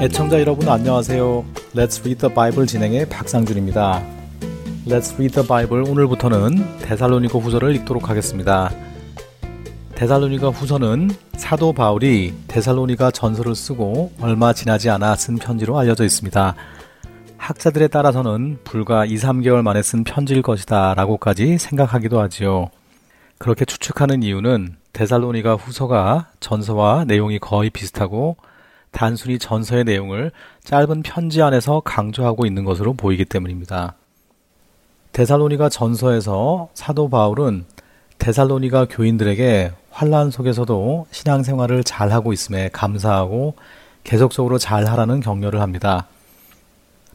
애청자 여러분 안녕하세요. Let's Read the Bible 진행의 박상준입니다. Let's Read the Bible 오늘부터는 데살로니가 후서를 읽도록 하겠습니다. 데살로니가 후서는 사도 바울이 데살로니가 전서를 쓰고 얼마 지나지 않아 쓴 편지로 알려져 있습니다. 학자들에 따라서는 불과 2, 3개월 만에 쓴 편지일 것이다 라고까지 생각하기도 하지요. 그렇게 추측하는 이유는 데살로니가 후서가 전서와 내용이 거의 비슷하고 단순히 전서의 내용을 짧은 편지 안에서 강조하고 있는 것으로 보이기 때문입니다. 데살로니가 전서에서 사도 바울은 데살로니가 교인들에게 환란 속에서도 신앙생활을 잘하고 있음에 감사하고 계속적으로 잘하라는 격려를 합니다.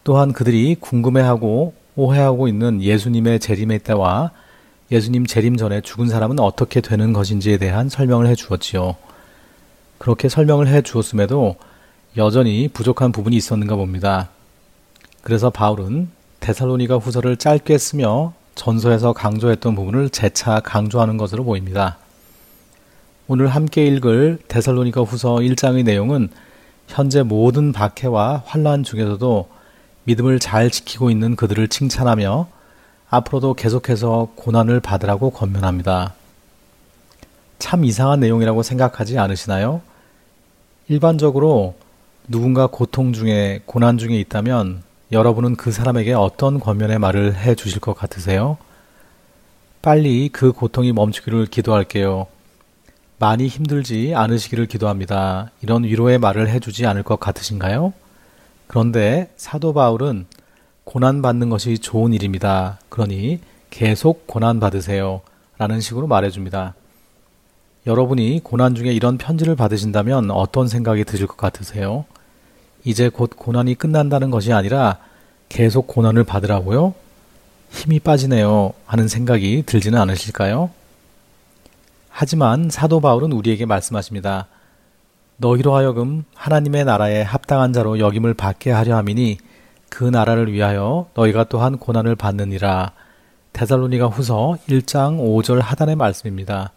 또한 그들이 궁금해하고 오해하고 있는 예수님의 재림의 때와 예수님 재림 전에 죽은 사람은 어떻게 되는 것인지에 대한 설명을 해 주었지요. 그렇게 설명을 해 주었음에도 여전히 부족한 부분이 있었는가 봅니다. 그래서 바울은 데살로니가 후서를 짧게 쓰며 전서에서 강조했던 부분을 재차 강조하는 것으로 보입니다. 오늘 함께 읽을 데살로니가 후서 1장의 내용은 현재 모든 박해와 환란 중에서도 믿음을 잘 지키고 있는 그들을 칭찬하며 앞으로도 계속해서 고난을 받으라고 권면합니다. 참 이상한 내용이라고 생각하지 않으시나요? 일반적으로 누군가 고통 중에 고난 중에 있다면 여러분은 그 사람에게 어떤 권면의 말을 해 주실 것 같으세요? 빨리 그 고통이 멈추기를 기도할게요. 많이 힘들지 않으시기를 기도합니다. 이런 위로의 말을 해주지 않을 것 같으신가요? 그런데 사도 바울은 고난받는 것이 좋은 일입니다. 그러니 계속 고난받으세요. 라는 식으로 말해줍니다. 여러분이 고난 중에 이런 편지를 받으신다면 어떤 생각이 드실 것 같으세요? 이제 곧 고난이 끝난다는 것이 아니라 계속 고난을 받으라고요? 힘이 빠지네요. 하는 생각이 들지는 않으실까요? 하지만 사도 바울은 우리에게 말씀하십니다. 너희로 하여금 하나님의 나라에 합당한 자로 여김을 받게 하려 함이니 그 나라를 위하여 너희가 또한 고난을 받느니라. 데살로니가 후서 1장 5절 하단의 말씀입니다.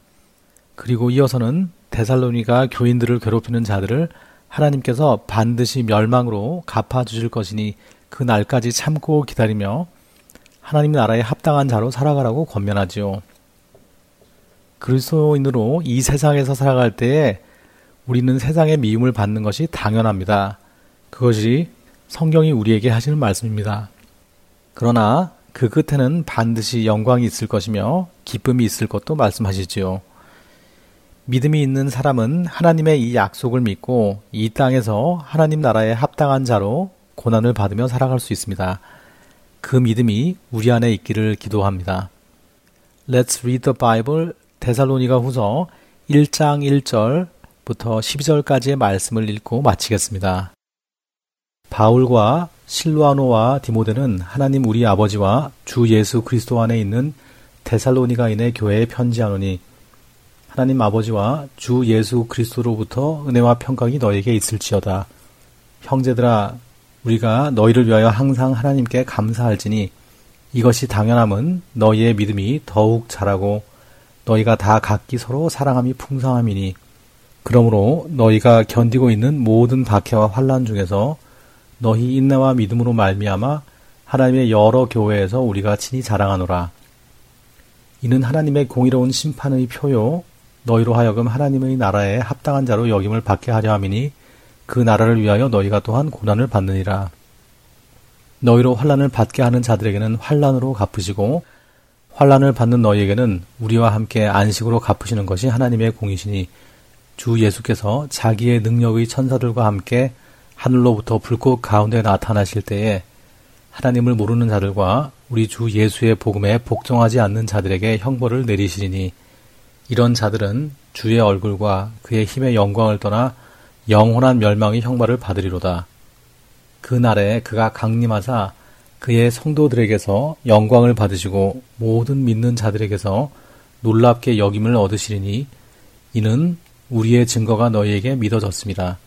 그리고 이어서는 데살로니가 교인들을 괴롭히는 자들을 하나님께서 반드시 멸망으로 갚아주실 것이니 그 날까지 참고 기다리며 하나님 나라에 합당한 자로 살아가라고 권면하지요. 그리스도인으로 이 세상에서 살아갈 때에 우리는 세상의 미움을 받는 것이 당연합니다. 그것이 성경이 우리에게 하시는 말씀입니다. 그러나 그 끝에는 반드시 영광이 있을 것이며 기쁨이 있을 것도 말씀하시지요. 믿음이 있는 사람은 하나님의 이 약속을 믿고 이 땅에서 하나님 나라에 합당한 자로 고난을 받으며 살아갈 수 있습니다. 그 믿음이 우리 안에 있기를 기도합니다. Let's read the Bible 데살로니가 후서 1장 1절부터 12절까지의 말씀을 읽고 마치겠습니다. 바울과 실루아노와 디모데는 하나님 우리 아버지와 주 예수 그리스도 안에 있는 데살로니가인의 교회에 편지하노니 하나님 아버지와 주 예수 그리스도로부터 은혜와 평강이 너에게 있을지어다. 형제들아, 우리가 너희를 위하여 항상 하나님께 감사할지니 이것이 당연함은 너희의 믿음이 더욱 자라고 너희가 다 각기 서로 사랑함이 풍성함이니 그러므로 너희가 견디고 있는 모든 박해와 환란 중에서 너희 인내와 믿음으로 말미암아 하나님의 여러 교회에서 우리가 친히 자랑하노라. 이는 하나님의 공의로운 심판의 표요 너희로 하여금 하나님의 나라에 합당한 자로 여김을 받게 하려 함이니 그 나라를 위하여 너희가 또한 고난을 받느니라. 너희로 환란을 받게 하는 자들에게는 환란으로 갚으시고 환란을 받는 너희에게는 우리와 함께 안식으로 갚으시는 것이 하나님의 공이시니 주 예수께서 자기의 능력의 천사들과 함께 하늘로부터 불꽃 가운데 나타나실 때에 하나님을 모르는 자들과 우리 주 예수의 복음에 복종하지 않는 자들에게 형벌을 내리시리니 이런 자들은 주의 얼굴과 그의 힘의 영광을 떠나 영원한 멸망의 형벌을 받으리로다. 그 날에 그가 강림하사 그의 성도들에게서 영광을 받으시고 모든 믿는 자들에게서 놀랍게 여김을 얻으시리니 이는 우리의 증거가 너희에게 믿어졌습니다.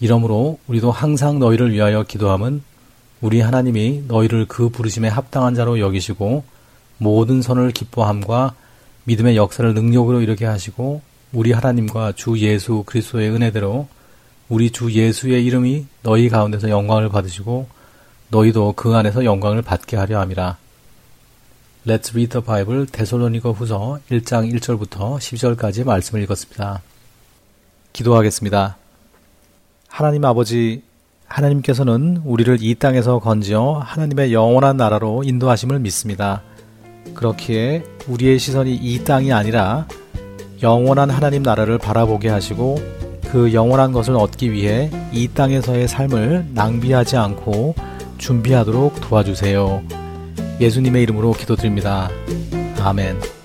이러므로 우리도 항상 너희를 위하여 기도함은 우리 하나님이 너희를 그 부르심에 합당한 자로 여기시고 모든 선을 기뻐함과 믿음의 역사를 능력으로 이르게 하시고 우리 하나님과 주 예수 그리스도의 은혜대로 우리 주 예수의 이름이 너희 가운데서 영광을 받으시고 너희도 그 안에서 영광을 받게 하려 함이라. Let's read the Bible 데솔로니거 후서 1장 1절부터 10절까지 말씀을 읽었습니다. 기도하겠습니다. 하나님 아버지, 하나님께서는 우리를 이 땅에서 건지어 하나님의 영원한 나라로 인도하심을 믿습니다. 그렇기에 우리의 시선이 이 땅이 아니라 영원한 하나님 나라를 바라보게 하시고 그 영원한 것을 얻기 위해 이 땅에서의 삶을 낭비하지 않고 준비하도록 도와주세요. 예수님의 이름으로 기도드립니다. 아멘.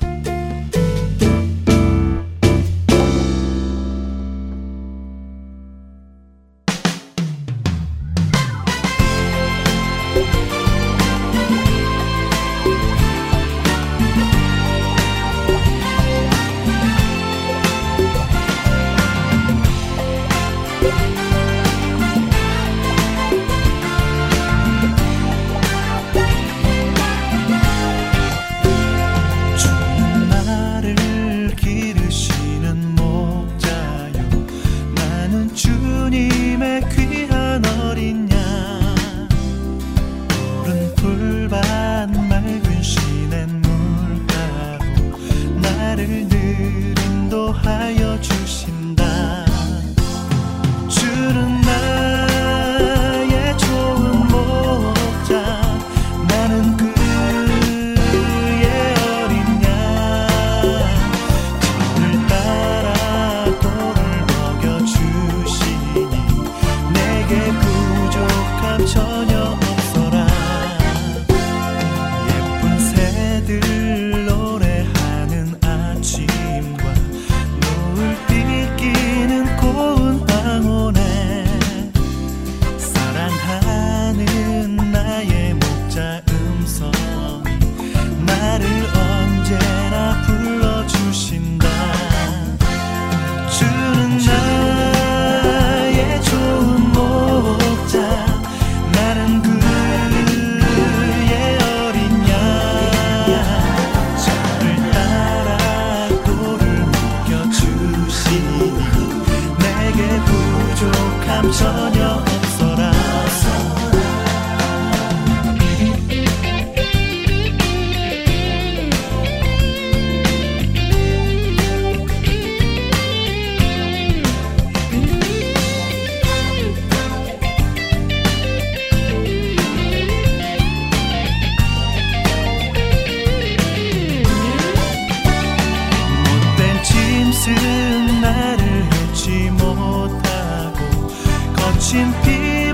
in peace.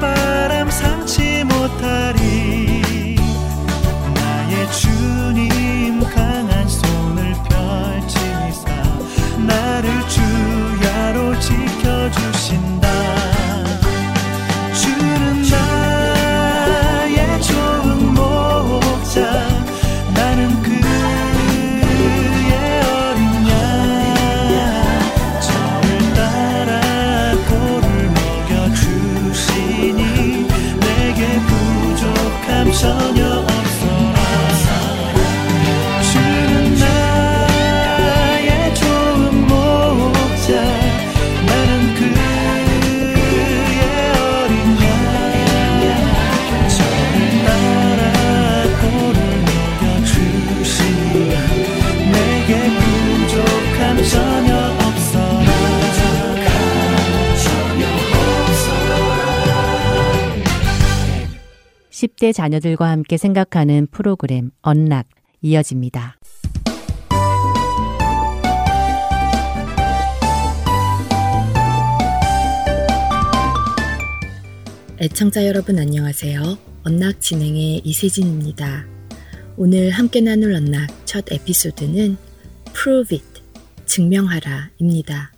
10대 자녀들과 함께 생각하는 프로그램 언락 이어집니다. 애청자 여러분 안녕하세요. 언락 진행의 이세진입니다. 오늘 함께 나눌 언락 첫 에피소드는 Prove it, 증명하라입니다.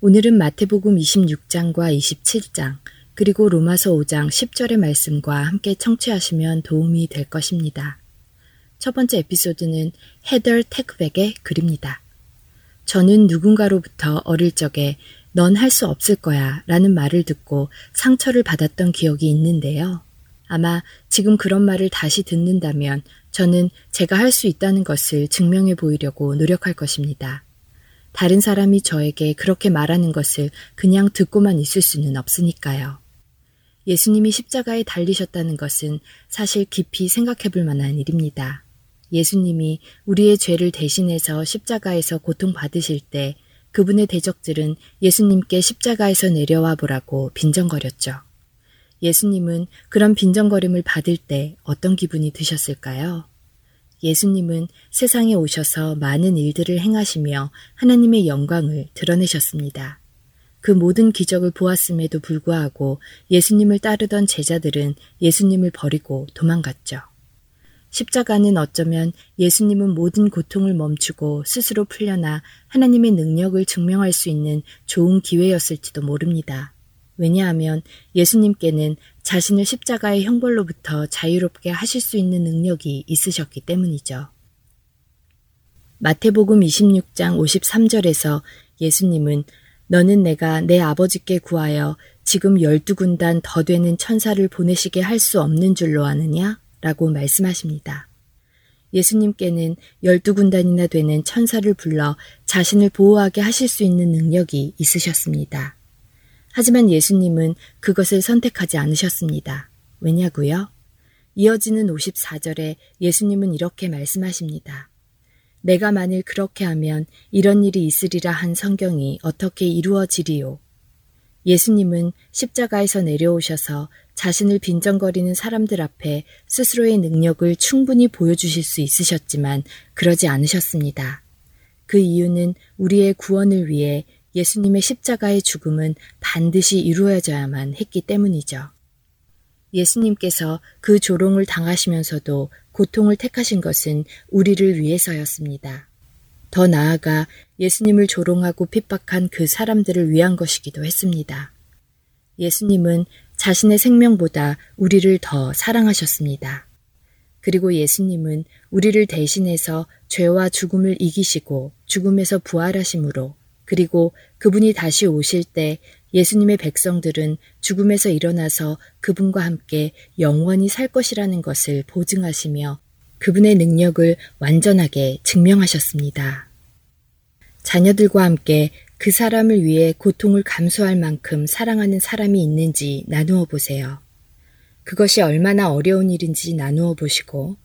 오늘은 마태복음 26장과 27장, 그리고 로마서 5장 10절의 말씀과 함께 청취하시면 도움이 될 것입니다. 첫 번째 에피소드는 헤덜 테크백의 글입니다. 저는 누군가로부터 어릴 적에 넌 할 수 없을 거야 라는 말을 듣고 상처를 받았던 기억이 있는데요. 아마 지금 그런 말을 다시 듣는다면 저는 제가 할 수 있다는 것을 증명해 보이려고 노력할 것입니다. 다른 사람이 저에게 그렇게 말하는 것을 그냥 듣고만 있을 수는 없으니까요. 예수님이 십자가에 달리셨다는 것은 사실 깊이 생각해 볼 만한 일입니다. 예수님이 우리의 죄를 대신해서 십자가에서 고통받으실 때 그분의 대적들은 예수님께 십자가에서 내려와 보라고 빈정거렸죠. 예수님은 그런 빈정거림을 받을 때 어떤 기분이 드셨을까요? 예수님은 세상에 오셔서 많은 일들을 행하시며 하나님의 영광을 드러내셨습니다. 그 모든 기적을 보았음에도 불구하고 예수님을 따르던 제자들은 예수님을 버리고 도망갔죠. 십자가는 어쩌면 예수님은 모든 고통을 멈추고 스스로 풀려나 하나님의 능력을 증명할 수 있는 좋은 기회였을지도 모릅니다. 왜냐하면 예수님께는 자신을 십자가의 형벌로부터 자유롭게 하실 수 있는 능력이 있으셨기 때문이죠. 마태복음 26장 53절에서 예수님은 너는 내가 내 아버지께 구하여 지금 열두 군단 더 되는 천사를 보내시게 할 수 없는 줄로 아느냐? 라고 말씀하십니다. 예수님께는 열두 군단이나 되는 천사를 불러 자신을 보호하게 하실 수 있는 능력이 있으셨습니다. 하지만 예수님은 그것을 선택하지 않으셨습니다. 왜냐고요? 이어지는 54절에 예수님은 이렇게 말씀하십니다. 내가 만일 그렇게 하면 이런 일이 있으리라 한 성경이 어떻게 이루어지리요? 예수님은 십자가에서 내려오셔서 자신을 빈정거리는 사람들 앞에 스스로의 능력을 충분히 보여주실 수 있으셨지만 그러지 않으셨습니다. 그 이유는 우리의 구원을 위해 예수님의 십자가의 죽음은 반드시 이루어져야만 했기 때문이죠. 예수님께서 그 조롱을 당하시면서도 고통을 택하신 것은 우리를 위해서였습니다. 더 나아가 예수님을 조롱하고 핍박한 그 사람들을 위한 것이기도 했습니다. 예수님은 자신의 생명보다 우리를 더 사랑하셨습니다. 그리고 예수님은 우리를 대신해서 죄와 죽음을 이기시고 죽음에서 부활하심으로 그리고 그분이 다시 오실 때 예수님의 백성들은 죽음에서 일어나서 그분과 함께 영원히 살 것이라는 것을 보증하시며 그분의 능력을 완전하게 증명하셨습니다. 자녀들과 함께 그 사람을 위해 고통을 감수할 만큼 사랑하는 사람이 있는지 나누어 보세요. 그것이 얼마나 어려운 일인지 나누어 보시고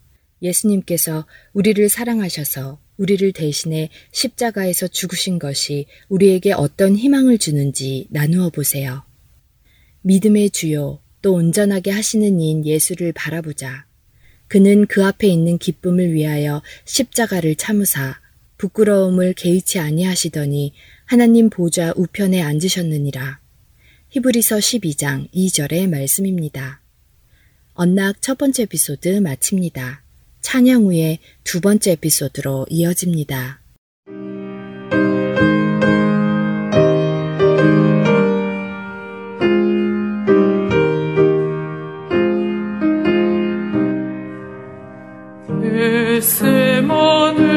예수님께서 우리를 사랑하셔서 우리를 대신해 십자가에서 죽으신 것이 우리에게 어떤 희망을 주는지 나누어 보세요. 믿음의 주요 또 온전하게 하시는 이인 예수를 바라보자. 그는 그 앞에 있는 기쁨을 위하여 십자가를 참으사 부끄러움을 개의치 아니하시더니 하나님 보좌 우편에 앉으셨느니라. 히브리서 12장 2절의 말씀입니다. 언락 첫 번째 에피소드 마칩니다. 찬양 후에 두 번째 에피소드로 이어집니다. my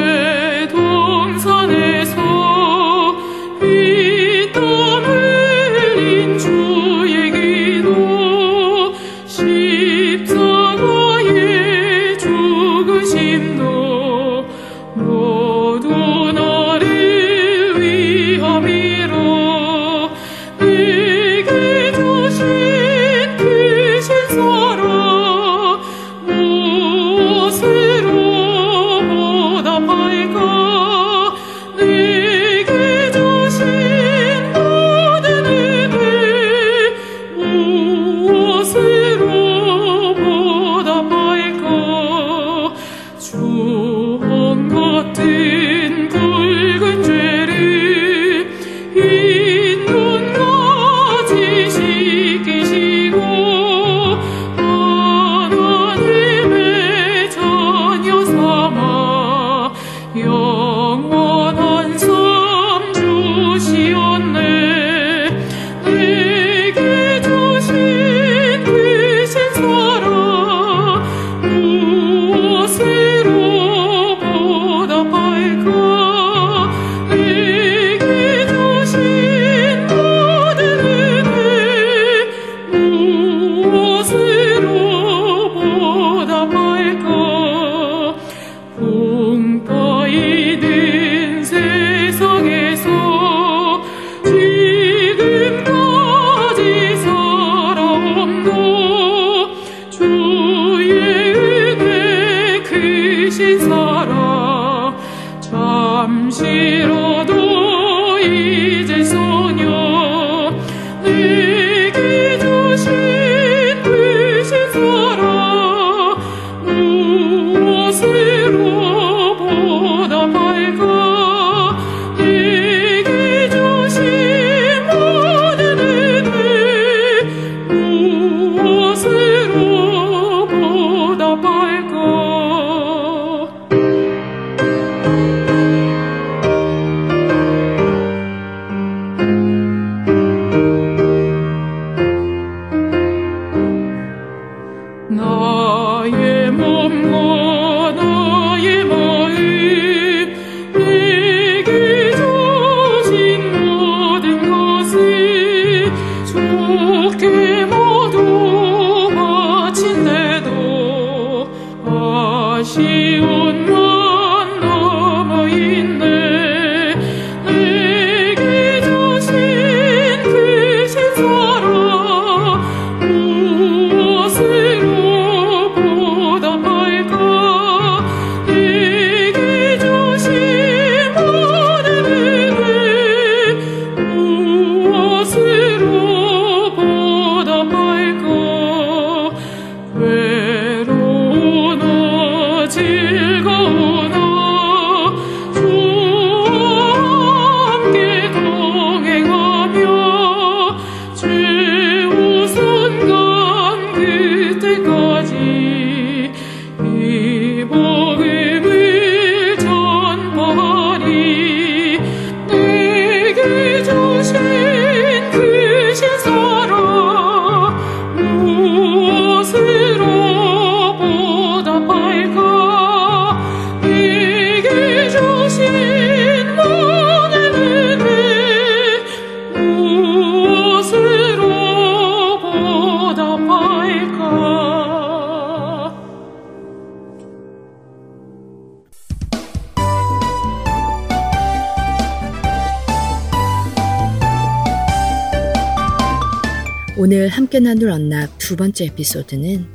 오늘 함께 나눌 Unlock 두 번째 에피소드는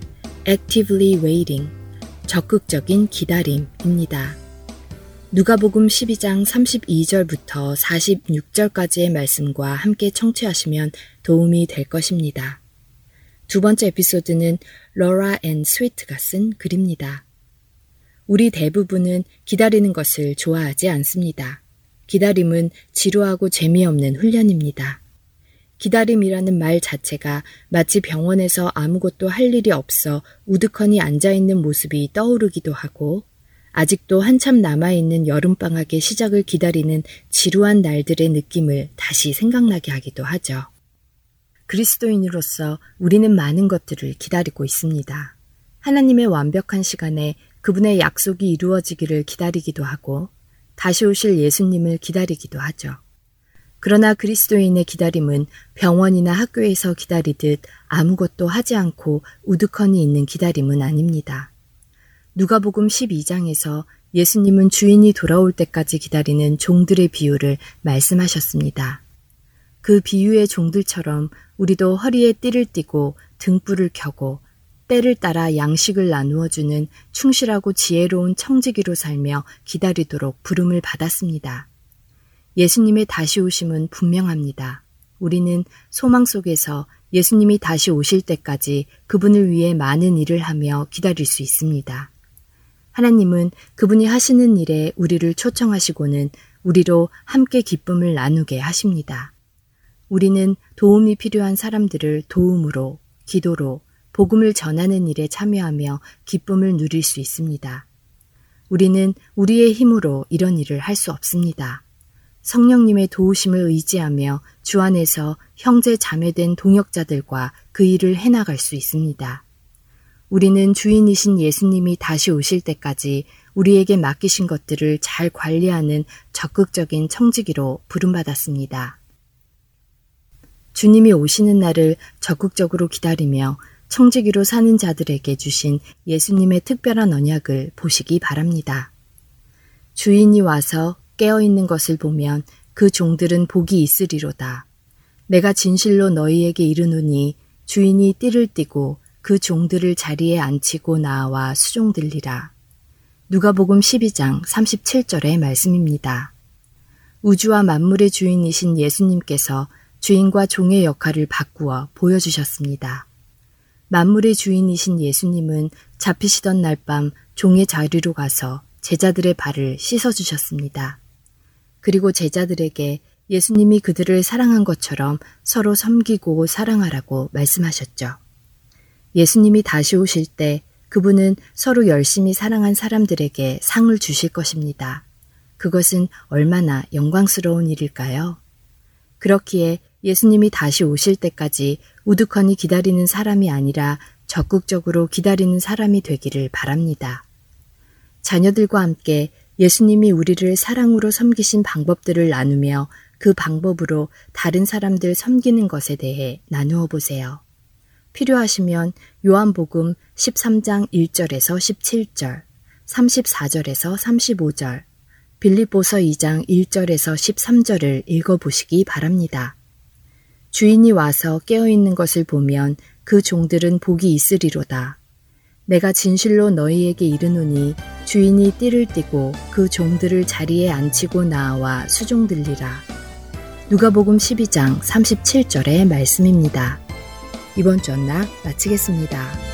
Actively Waiting, 적극적인 기다림입니다. 누가복음 12장 32절부터 46절까지의 말씀과 함께 청취하시면 도움이 될 것입니다. 두 번째 에피소드는 러라 앤 스위트가 쓴 글입니다. 우리 대부분은 기다리는 것을 좋아하지 않습니다. 기다림은 지루하고 재미없는 훈련입니다. 기다림이라는 말 자체가 마치 병원에서 아무것도 할 일이 없어 우두커니 앉아있는 모습이 떠오르기도 하고 아직도 한참 남아있는 여름방학의 시작을 기다리는 지루한 날들의 느낌을 다시 생각나게 하기도 하죠. 그리스도인으로서 우리는 많은 것들을 기다리고 있습니다. 하나님의 완벽한 시간에 그분의 약속이 이루어지기를 기다리기도 하고 다시 오실 예수님을 기다리기도 하죠. 그러나 그리스도인의 기다림은 병원이나 학교에서 기다리듯 아무것도 하지 않고 우두커니 있는 기다림은 아닙니다. 누가복음 12장에서 예수님은 주인이 돌아올 때까지 기다리는 종들의 비유를 말씀하셨습니다. 그 비유의 종들처럼 우리도 허리에 띠를 띠고 등불을 켜고 때를 따라 양식을 나누어 주는 충실하고 지혜로운 청지기로 살며 기다리도록 부름을 받았습니다. 예수님의 다시 오심은 분명합니다. 우리는 소망 속에서 예수님이 다시 오실 때까지 그분을 위해 많은 일을 하며 기다릴 수 있습니다. 하나님은 그분이 하시는 일에 우리를 초청하시고는 우리로 함께 기쁨을 나누게 하십니다. 우리는 도움이 필요한 사람들을 도움으로, 기도로, 복음을 전하는 일에 참여하며 기쁨을 누릴 수 있습니다. 우리는 우리의 힘으로 이런 일을 할 수 없습니다. 성령님의 도우심을 의지하며 주 안에서 형제 자매된 동역자들과 그 일을 해나갈 수 있습니다. 우리는 주인이신 예수님이 다시 오실 때까지 우리에게 맡기신 것들을 잘 관리하는 적극적인 청지기로 부름받았습니다. 주님이 오시는 날을 적극적으로 기다리며 청지기로 사는 자들에게 주신 예수님의 특별한 언약을 보시기 바랍니다. 주인이 와서 깨어있는 것을 보면 그 종들은 복이 있으리로다. 내가 진실로 너희에게 이르노니 주인이 띠를 띠고 그 종들을 자리에 앉히고 나와 수종들리라. 누가복음 12장 37절의 말씀입니다. 우주와 만물의 주인이신 예수님께서 주인과 종의 역할을 바꾸어 보여주셨습니다. 만물의 주인이신 예수님은 잡히시던 날 밤 종의 자리로 가서 제자들의 발을 씻어주셨습니다. 그리고 제자들에게 예수님이 그들을 사랑한 것처럼 서로 섬기고 사랑하라고 말씀하셨죠. 예수님이 다시 오실 때 그분은 서로 열심히 사랑한 사람들에게 상을 주실 것입니다. 그것은 얼마나 영광스러운 일일까요? 그렇기에 예수님이 다시 오실 때까지 우두커니 기다리는 사람이 아니라 적극적으로 기다리는 사람이 되기를 바랍니다. 자녀들과 함께 예수님이 우리를 사랑으로 섬기신 방법들을 나누며 그 방법으로 다른 사람들 섬기는 것에 대해 나누어 보세요. 필요하시면 요한복음 13장 1절에서 17절, 34절에서 35절, 빌립보서 2장 1절에서 13절을 읽어 보시기 바랍니다. 주인이 와서 깨어 있는 것을 보면 그 종들은 복이 있으리로다. 내가 진실로 너희에게 이르노니 주인이 띠를 띠고 그 종들을 자리에 앉히고 나와 수종들리라. 누가복음 12장 37절의 말씀입니다. 이번 주 언락 마치겠습니다.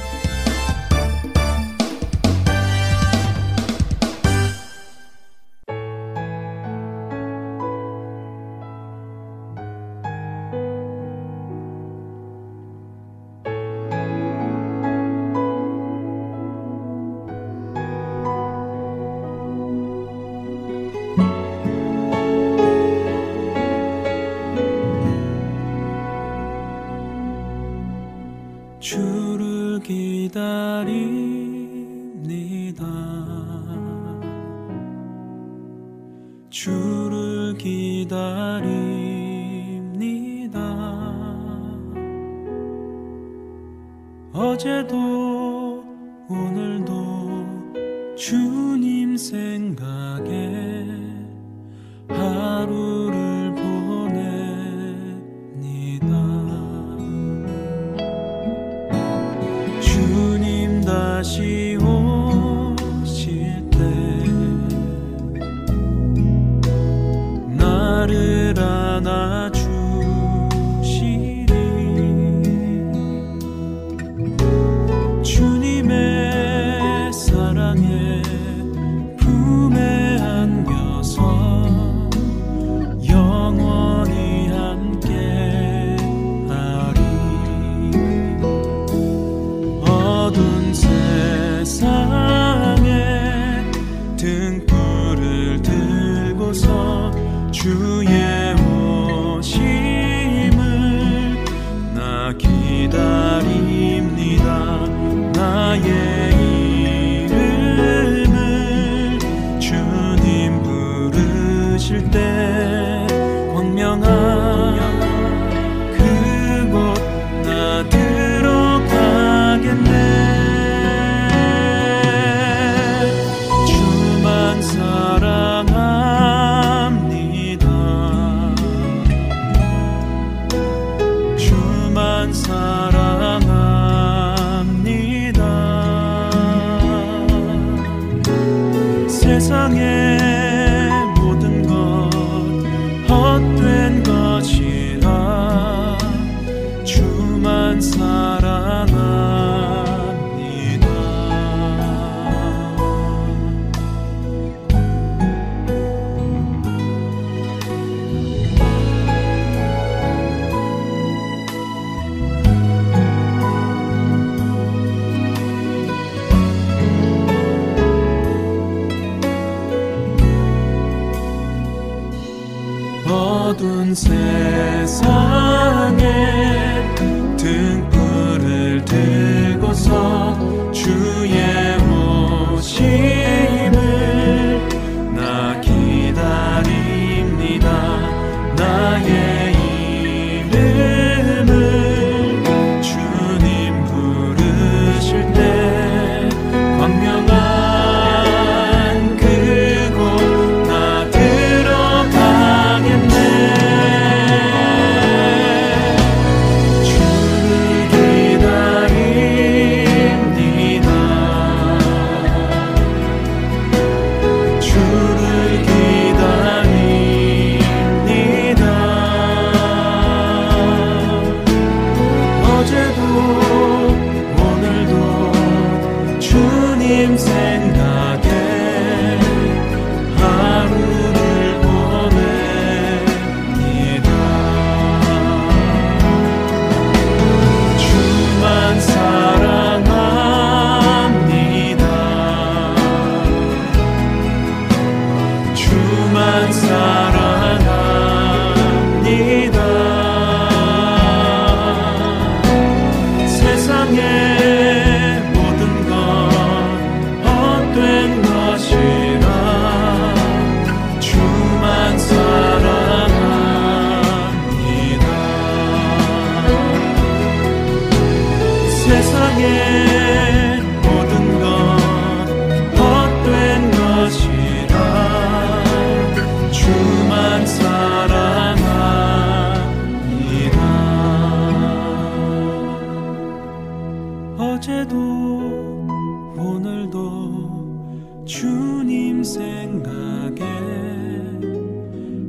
주님 생각에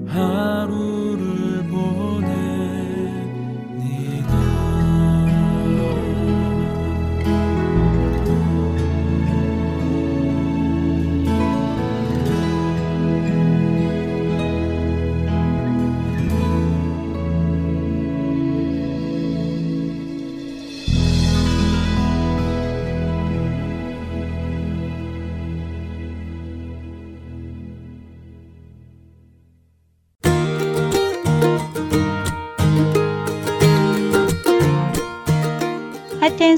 하루를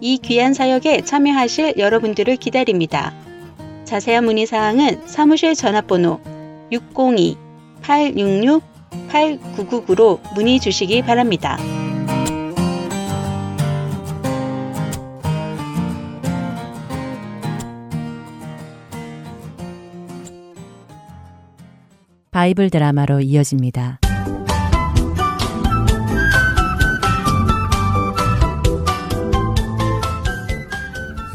이 귀한 사역에 참여하실 여러분들을 기다립니다. 자세한 문의 사항은 사무실 전화번호 602-866-8999로 문의 주시기 바랍니다. 바이블 드라마로 이어집니다.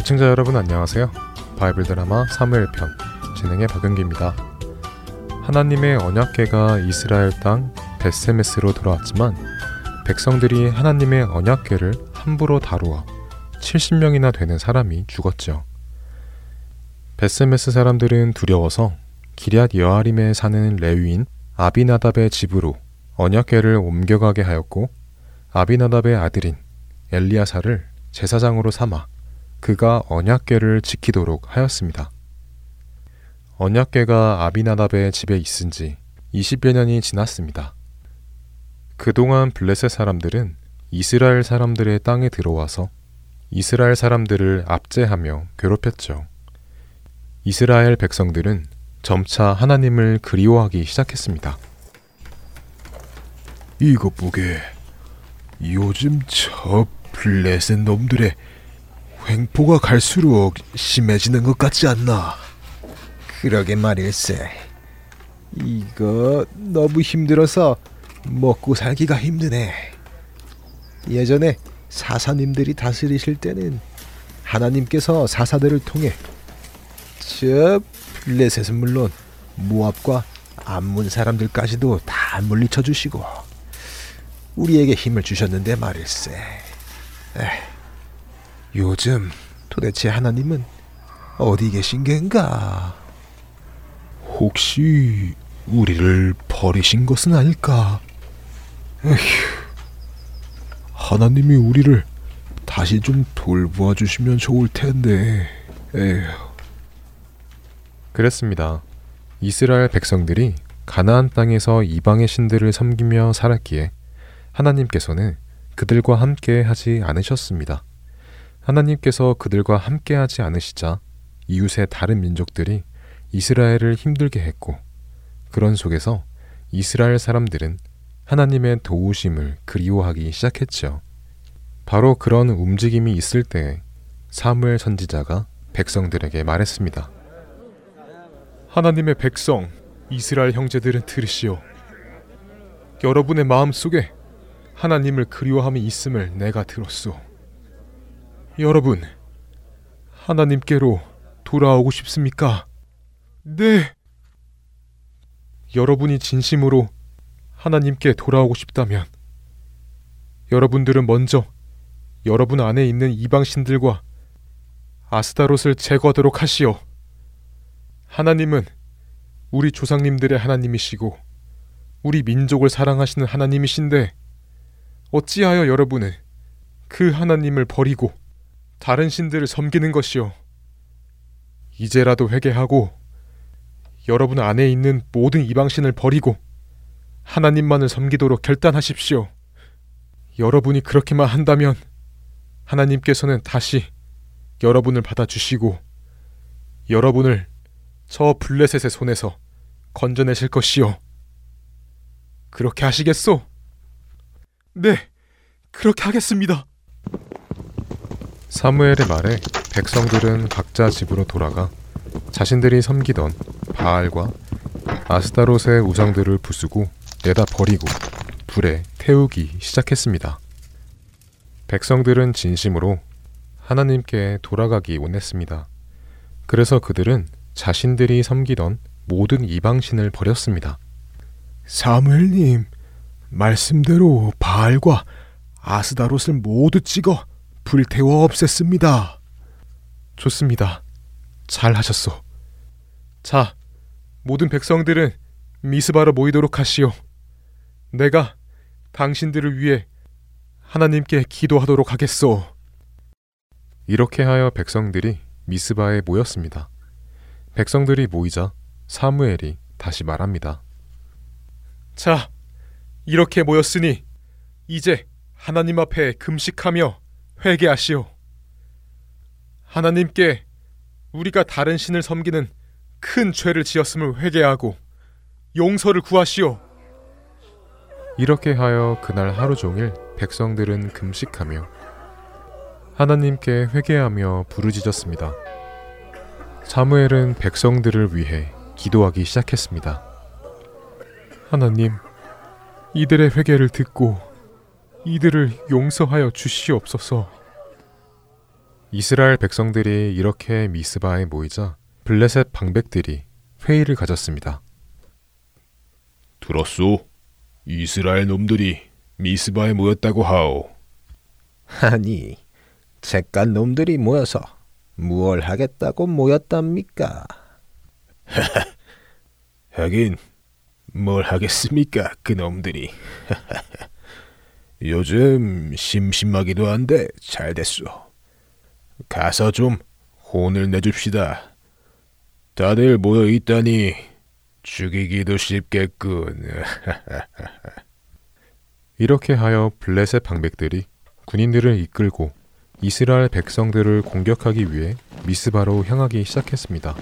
시청자 여러분 안녕하세요. 바이블 드라마 사무엘 편 진행의 박은기입니다. 하나님의 언약궤가 이스라엘 땅 베세메스로 돌아왔지만 백성들이 하나님의 언약궤를 함부로 다루어 70명이나 되는 사람이 죽었죠. 베세메스 사람들은 두려워서 기럇 여아림에 사는 레위인 아비나답의 집으로 언약궤를 옮겨가게 하였고 아비나답의 아들인 엘리야사를 제사장으로 삼아 그가 언약궤를 지키도록 하였습니다. 언약궤가 아비나답의 집에 있은 지 20여 년이 지났습니다. 그동안 블레셋 사람들은 이스라엘 사람들의 땅에 들어와서 이스라엘 사람들을 압제하며 괴롭혔죠. 이스라엘 백성들은 점차 하나님을 그리워하기 시작했습니다. 이것 보게. 요즘 저 블레셋 놈들의 횡포가 갈수록 심해지는 것 같지 않나? 그러게 말일세. 이거 너무 힘들어서 먹고 살기가 힘드네. 예전에 사사님들이 다스리실 때는 하나님께서 사사들을 통해 저 블레셋은 물론 모압과 암문 사람들까지도 다 물리쳐 주시고 우리에게 힘을 주셨는데 말일세. 에이. 요즘 도대체 하나님은 어디 계신 겐가? 혹시 우리를 버리신 것은 아닐까? 에휴, 하나님이 우리를 다시 좀 돌보아 주시면 좋을 텐데. 에휴. 그랬습니다. 이스라엘 백성들이 가나안 땅에서 이방의 신들을 섬기며 살았기에 하나님께서는 그들과 함께 하지 않으셨습니다. 하나님께서 그들과 함께하지 않으시자 이웃의 다른 민족들이 이스라엘을 힘들게 했고 그런 속에서 이스라엘 사람들은 하나님의 도우심을 그리워하기 시작했죠. 바로 그런 움직임이 있을 때 사무엘 선지자가 백성들에게 말했습니다. 하나님의 백성 이스라엘 형제들은 들으시오. 여러분의 마음 속에 하나님을 그리워함이 있음을 내가 들었소. 여러분, 하나님께로 돌아오고 싶습니까? 네. 여러분이 진심으로 하나님께 돌아오고 싶다면 여러분들은 먼저 여러분 안에 있는 이방신들과 아스타롯을 제거하도록 하시오. 하나님은 우리 조상님들의 하나님이시고 우리 민족을 사랑하시는 하나님이신데 어찌하여 여러분은 그 하나님을 버리고 다른 신들을 섬기는 것이요. 이제라도 회개하고 여러분 안에 있는 모든 이방신을 버리고 하나님만을 섬기도록 결단하십시오. 여러분이 그렇게만 한다면 하나님께서는 다시 여러분을 받아주시고 여러분을 저 블레셋의 손에서 건져내실 것이요. 그렇게 하시겠소? 네, 그렇게 하겠습니다. 사무엘의 말에 백성들은 각자 집으로 돌아가 자신들이 섬기던 바알과 아스타롯의 우상들을 부수고 내다 버리고 불에 태우기 시작했습니다. 백성들은 진심으로 하나님께 돌아가기 원했습니다. 그래서 그들은 자신들이 섬기던 모든 이방신을 버렸습니다. 사무엘님, 말씀대로 바알과 아스다롯을 모두 찍어 불태워 없앴습니다. 좋습니다. 잘 하셨소. 자, 모든 백성들은 미스바로 모이도록 하시오. 내가 당신들을 위해 하나님께 기도하도록 하겠소. 이렇게 하여 백성들이 미스바에 모였습니다. 백성들이 모이자 사무엘이 다시 말합니다. 자, 이렇게 모였으니 이제 하나님 앞에 금식하며 회개하시오. 하나님께 우리가 다른 신을 섬기는 큰 죄를 지었음을 회개하고 용서를 구하시오. 이렇게 하여 그날 하루 종일 백성들은 금식하며 하나님께 회개하며 부르짖었습니다. 사무엘은 백성들을 위해 기도하기 시작했습니다. 하나님, 이들의 회개를 듣고 이들을 용서하여 주시옵소서. 이스라엘 백성들이 이렇게 미스바에 모이자 블레셋 방백들이 회의를 가졌습니다. 들었소? 이스라엘 놈들이 미스바에 모였다고 하오. 아니, 잭간 놈들이 모여서 무얼 하겠다고 모였답니까? 하긴 뭘 하겠습니까 그 놈들이. 요즘 심심하기도 한데 잘 됐소. 가서 좀 혼을 내줍시다. 다들 모여 있다니 죽이기도 쉽겠군. 이렇게 하여 블레셋 방백들이 군인들을 이끌고 이스라엘 백성들을 공격하기 위해 미스바로 향하기 시작했습니다.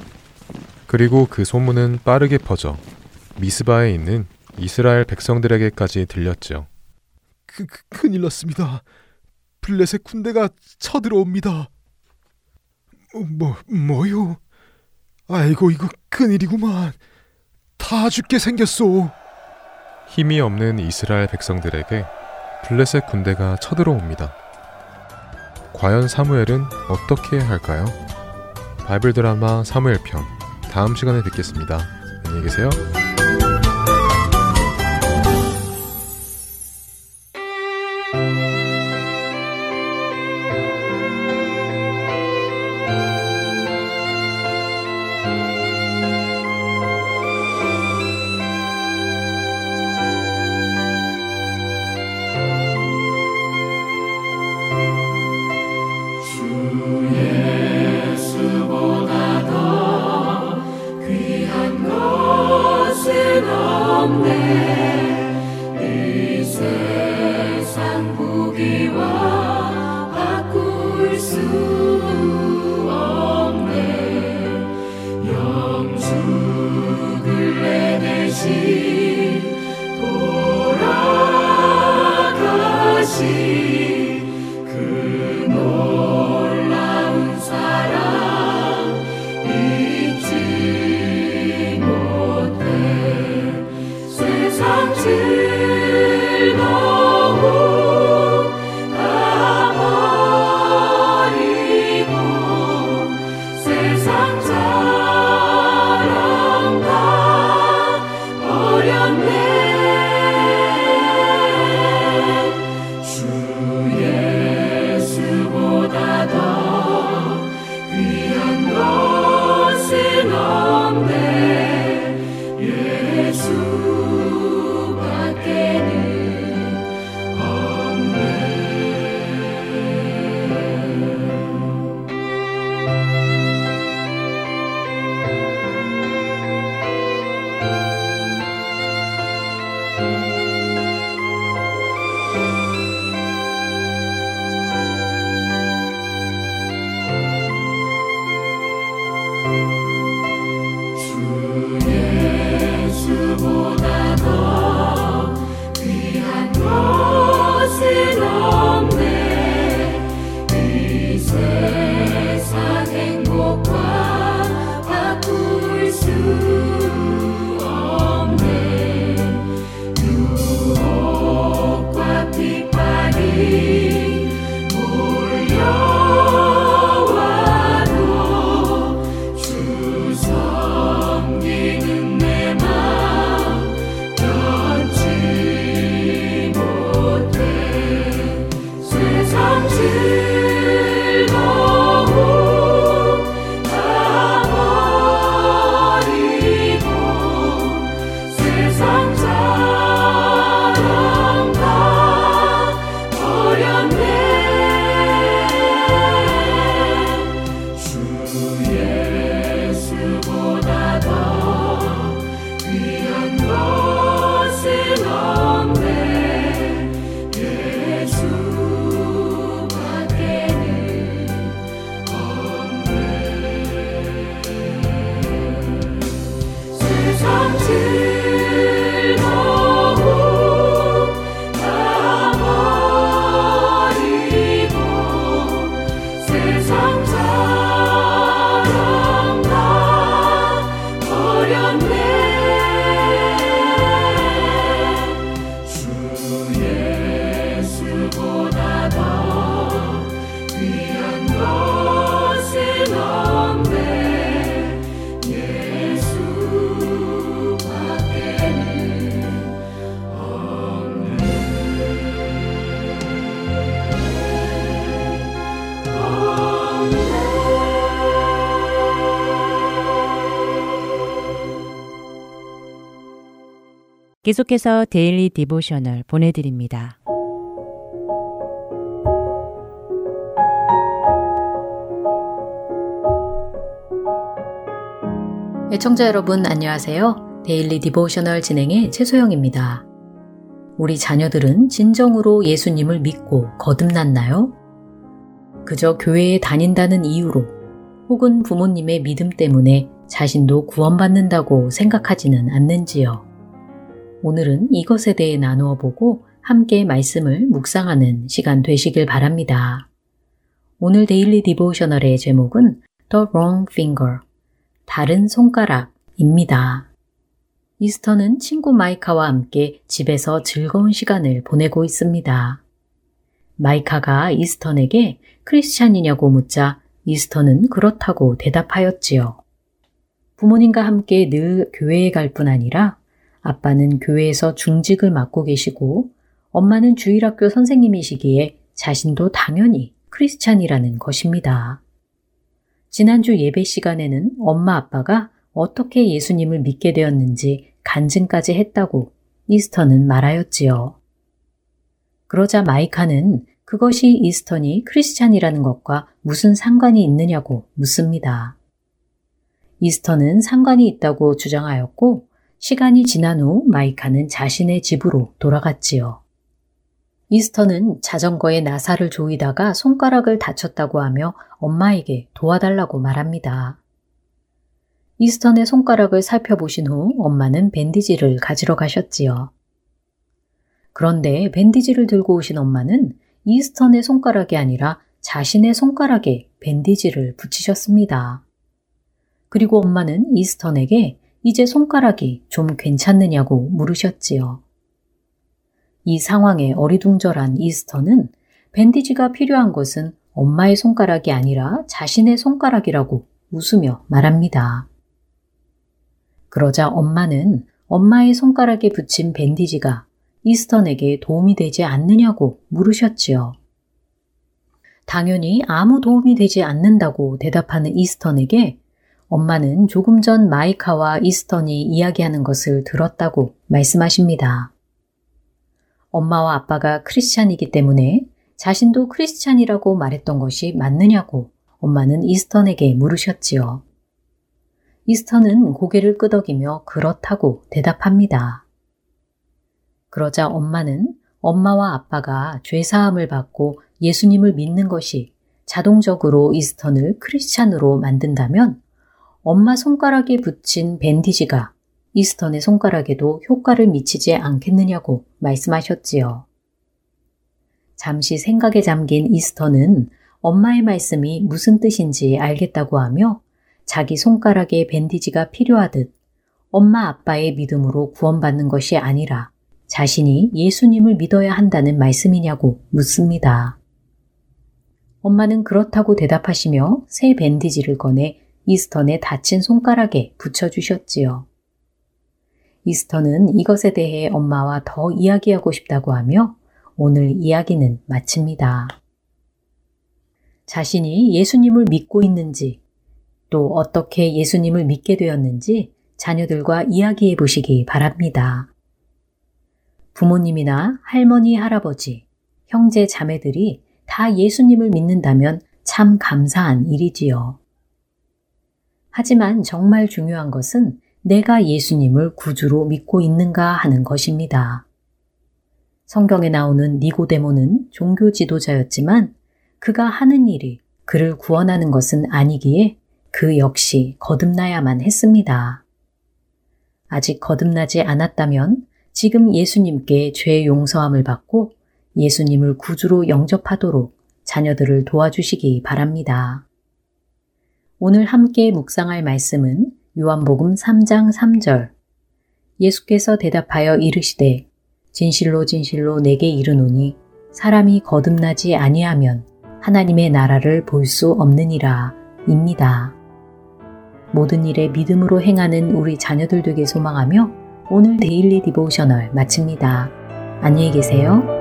그리고 그 소문은 빠르게 퍼져 미스바에 있는 이스라엘 백성들에게까지 들렸죠. 그, 그, 큰일 났습니다. 블레셋 군대가 쳐들어옵니다. 뭐, 뭐요? 아이고, 이거 큰일이구만. 다 죽게 생겼소. 힘이 없는 이스라엘 백성들에게 블레셋 군대가 쳐들어옵니다. 과연 사무엘은 어떻게 할까요? 바이블 드라마 사무엘 편 다음 시간에 뵙겠습니다. 안녕히 계세요. 계속해서 Daily Devotional 보내드립니다. 애청자 여러분 안녕하세요. Daily Devotional 진행의 최소영입니다. 우리 자녀들은 진정으로 예수님을 믿고 거듭났나요? 그저 교회에 다닌다는 이유로 혹은 부모님의 믿음 때문에 자신도 구원받는다고 생각하지는 않는지요. 오늘은 이것에 대해 나누어 보고 함께 말씀을 묵상하는 시간 되시길 바랍니다. 오늘 Daily Devotional의 제목은 The Wrong Finger, 다른 손가락입니다. 이스턴은 친구 마이카와 함께 집에서 즐거운 시간을 보내고 있습니다. 마이카가 이스턴에게 크리스찬이냐고 묻자 이스턴은 그렇다고 대답하였지요. 부모님과 함께 늘 교회에 갈 뿐 아니라 아빠는 교회에서 중직을 맡고 계시고 엄마는 주일학교 선생님이시기에 자신도 당연히 크리스찬이라는 것입니다. 지난주 예배 시간에는 엄마 아빠가 어떻게 예수님을 믿게 되었는지 간증까지 했다고 이스턴은 말하였지요. 그러자 마이카는 그것이 이스턴이 크리스찬이라는 것과 무슨 상관이 있느냐고 묻습니다. 이스턴은 상관이 있다고 주장하였고 시간이 지난 후 마이카는 자신의 집으로 돌아갔지요. 이스터는 자전거에 나사를 조이다가 손가락을 다쳤다고 하며 엄마에게 도와달라고 말합니다. 이스턴의 손가락을 살펴보신 후 엄마는 밴디지를 가지러 가셨지요. 그런데 밴디지를 들고 오신 엄마는 이스턴의 손가락이 아니라 자신의 손가락에 밴디지를 붙이셨습니다. 그리고 엄마는 이스턴에게 이제 손가락이 좀 괜찮느냐고 물으셨지요. 이 상황에 어리둥절한 이스터는 밴디지가 필요한 것은 엄마의 손가락이 아니라 자신의 손가락이라고 웃으며 말합니다. 그러자 엄마는 엄마의 손가락에 붙인 밴디지가 이스턴에게 도움이 되지 않느냐고 물으셨지요. 당연히 아무 도움이 되지 않는다고 대답하는 이스턴에게 엄마는 조금 전 마이카와 이스턴이 이야기하는 것을 들었다고 말씀하십니다. 엄마와 아빠가 크리스찬이기 때문에 자신도 크리스찬이라고 말했던 것이 맞느냐고 엄마는 이스턴에게 물으셨지요. 이스턴은 고개를 끄덕이며 그렇다고 대답합니다. 그러자 엄마는 엄마와 아빠가 죄사함을 받고 예수님을 믿는 것이 자동적으로 이스턴을 크리스찬으로 만든다면 엄마 손가락에 붙인 밴디지가 이스턴의 손가락에도 효과를 미치지 않겠느냐고 말씀하셨지요. 잠시 생각에 잠긴 이스턴은 엄마의 말씀이 무슨 뜻인지 알겠다고 하며 자기 손가락에 밴디지가 필요하듯 엄마 아빠의 믿음으로 구원받는 것이 아니라 자신이 예수님을 믿어야 한다는 말씀이냐고 묻습니다. 엄마는 그렇다고 대답하시며 새 밴디지를 꺼내 이스턴의 다친 손가락에 붙여주셨지요. 이스턴은 이것에 대해 엄마와 더 이야기하고 싶다고 하며 오늘 이야기는 마칩니다. 자신이 예수님을 믿고 있는지 또 어떻게 예수님을 믿게 되었는지 자녀들과 이야기해 보시기 바랍니다. 부모님이나 할머니, 할아버지, 형제, 자매들이 다 예수님을 믿는다면 참 감사한 일이지요. 하지만 정말 중요한 것은 내가 예수님을 구주로 믿고 있는가 하는 것입니다. 성경에 나오는 니고데모는 종교 지도자였지만 그가 하는 일이 그를 구원하는 것은 아니기에 그 역시 거듭나야만 했습니다. 아직 거듭나지 않았다면 지금 예수님께 죄 용서함을 받고 예수님을 구주로 영접하도록 자녀들을 도와주시기 바랍니다. 오늘 함께 묵상할 말씀은 요한복음 3장 3절. 예수께서 대답하여 이르시되 진실로 진실로 네게 이르노니 사람이 거듭나지 아니하면 하나님의 나라를 볼 수 없느니라 입니다. 모든 일에 믿음으로 행하는 우리 자녀들 되게 소망하며 오늘 Daily Devotional 마칩니다. 안녕히 계세요.